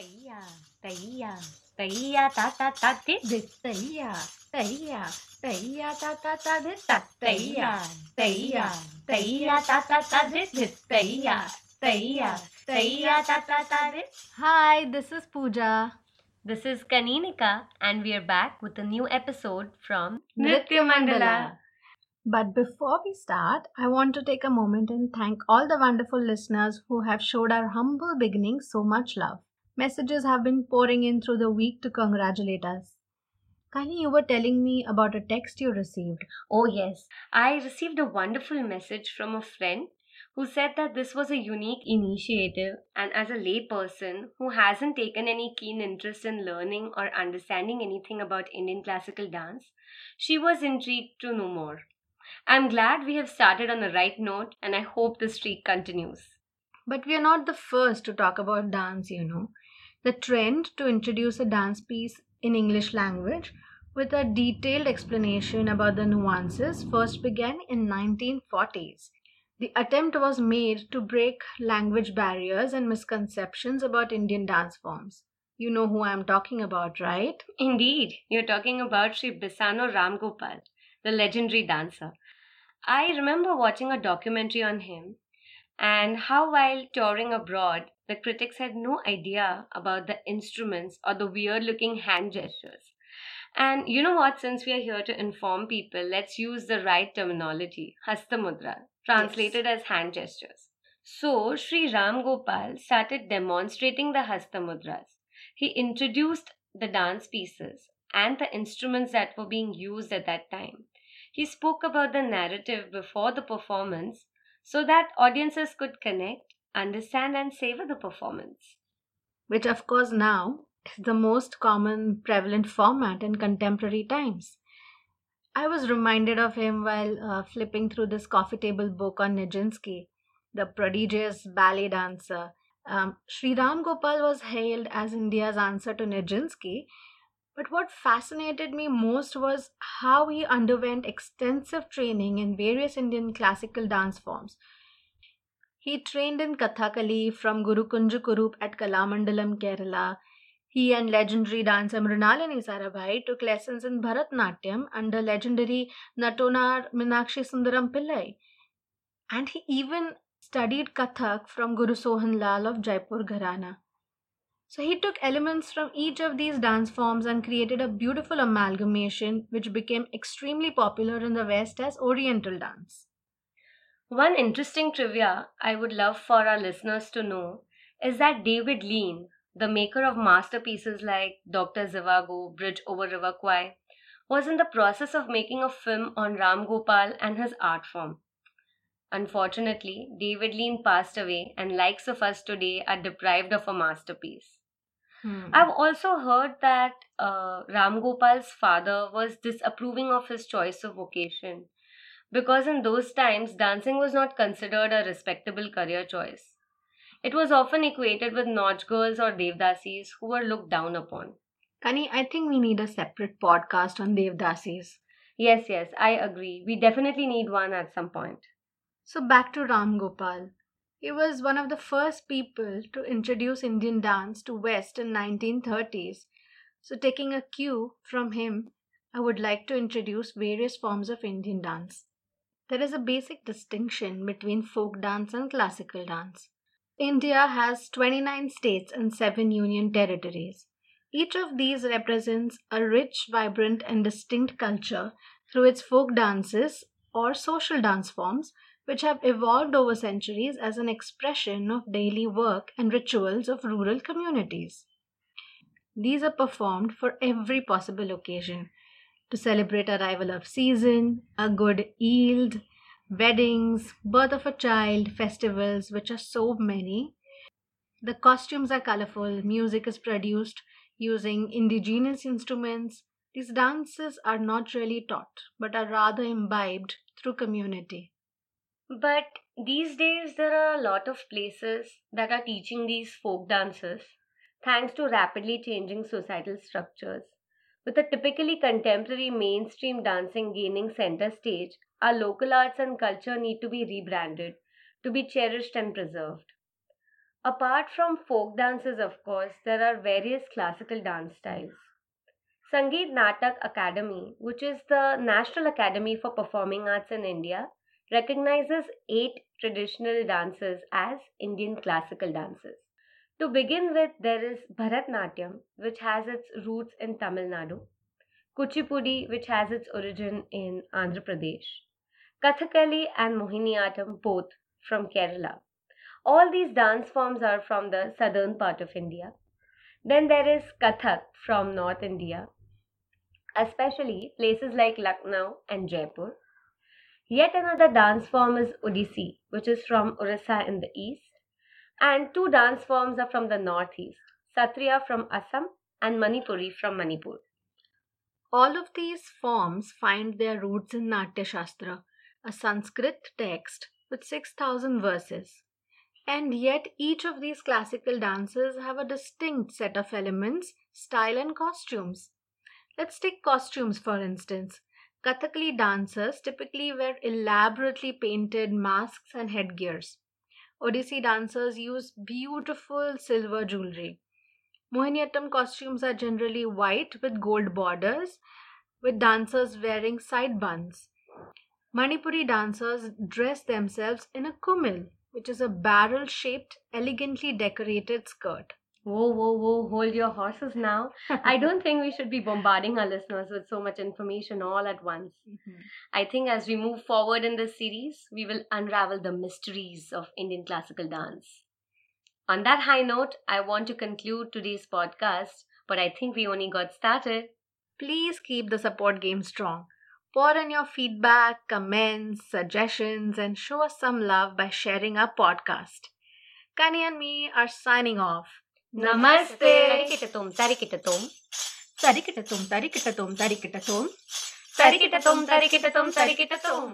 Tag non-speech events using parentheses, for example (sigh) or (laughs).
Taya, taya, taya, ta ta ta di taya, taya, taya, ta ta ta di ta taya, taya, taya, ta ta ta di di taya, taya, taya, ta ta ta di. Hi, this is Pooja. This is Kaninika, and we are back with a new episode from Nritya Mandala. But before we start, I want to take a moment and thank all the wonderful listeners who have showed our humble beginnings so much love. Messages have been pouring in through the week to congratulate us. Kani, you were telling me about a text you received. Oh, yes. I received a wonderful message from a friend who said that this was a unique initiative, and as a layperson who hasn't taken any keen interest in learning or understanding anything about Indian classical dance, she was intrigued to know more. I'm glad we have started on the right note, and I hope the streak continues. But we are not the first to talk about dance, you know. The trend to introduce a dance piece in English language with a detailed explanation about the nuances first began in 1940s. The attempt was made to break language barriers and misconceptions about Indian dance forms. You know who I am talking about, right? Indeed, you're talking about Sri Bissano Ramgopal, the legendary dancer. I remember watching a documentary on him and how, while touring abroad, the critics had no idea about the instruments or the weird looking hand gestures. And you know what? Since we are here to inform people, let's use the right terminology Hastamudra, translated as hand gestures. So, Sri Ram Gopal started demonstrating the Hastamudras. He introduced the dance pieces and the instruments that were being used at that time. He spoke about the narrative before the performance so that audiences could connect, understand, and savor the performance. Which, of course, now is the most common prevalent format in contemporary times. I was reminded of him while uh, flipping through this coffee table book on Nijinsky, the prodigious ballet dancer. Um, Sri Ram Gopal was hailed as India's answer to Nijinsky, but what fascinated me most was how he underwent extensive training in various Indian classical dance forms. He trained in Kathakali from Guru Kunju Kurup at Kalamandalam, Kerala. He and legendary dancer Mrinalini Sarabhai took lessons in Bharatnatyam under legendary Nattuvanar Minakshi Sundaram Pillai. And he even studied Kathak from Guru Sohan Lal of Jaipur Gharana. So he took elements from each of these dance forms and created a beautiful amalgamation which became extremely popular in the West as Oriental dance. One interesting trivia I would love for our listeners to know is that David Lean, the maker of masterpieces like Dr. Zhivago, Bridge over River Kwai, was in the process of making a film on Ram Gopal and his art form. Unfortunately, David Lean passed away, and likes of us today are deprived of a masterpiece. Hmm. I've also heard that uh, Ram Gopal's father was disapproving of his choice of vocation because in those times dancing was not considered a respectable career choice. It was often equated with Nautch girls or Devdasis who were looked down upon. Kani, I think we need a separate podcast on Devdasis. Yes, yes, I agree. We definitely need one at some point. So back to Ram Gopal. He was one of the first people to introduce Indian dance to West in 1930s. So taking a cue from him, I would like to introduce various forms of Indian dance. There is a basic distinction between folk dance and classical dance. India has 29 states and 7 union territories. Each of these represents a rich, vibrant, and distinct culture through its folk dances or social dance forms, which have evolved over centuries as an expression of daily work and rituals of rural communities. These are performed for every possible occasion to celebrate arrival of season, a good yield, weddings, birth of a child, festivals, which are so many. The costumes are colorful, music is produced using indigenous instruments. These dances are not really taught, but are rather imbibed through community. But these days, there are a lot of places that are teaching these folk dances thanks to rapidly changing societal structures. With a typically contemporary mainstream dancing gaining center stage, our local arts and culture need to be rebranded to be cherished and preserved. Apart from folk dances, of course, there are various classical dance styles. Sangeet Natak Academy, which is the National Academy for Performing Arts in India, recognizes eight traditional dances as Indian classical dances. To begin with, there is Bharatnatyam, which has its roots in Tamil Nadu, Kuchipudi, which has its origin in Andhra Pradesh, Kathakali and Mohiniyattam, both from Kerala. All these dance forms are from the southern part of India. Then there is Kathak from North India, especially places like Lucknow and Jaipur. Yet another dance form is Odissi, which is from Orissa in the east. And two dance forms are from the northeast Satriya from Assam and Manipuri from Manipur. All of these forms find their roots in Natya Shastra, a Sanskrit text with 6,000 verses. And yet, each of these classical dances have a distinct set of elements, style, and costumes. Let's take costumes for instance. Kathakali dancers typically wear elaborately painted masks and headgears. Odissi dancers use beautiful silver jewelry. Mohiniyattam costumes are generally white with gold borders, with dancers wearing side buns. Manipuri dancers dress themselves in a kumil, which is a barrel shaped, elegantly decorated skirt. Whoa, whoa, whoa, hold your horses now. I (laughs) don't think we should be bombarding our listeners with so much information all at once. Mm-hmm. I think as we move forward in this series, we will unravel the mysteries of Indian classical dance. On that high note, I want to conclude today's podcast, but I think we only got started. Please keep the support game strong. Pour in your feedback, comments, suggestions, and show us some love by sharing our podcast. Kani and me are signing off. नमस्ते। तरिकिट तुम तरिकिट तुम तरिकिट तुम तरिकिट तुम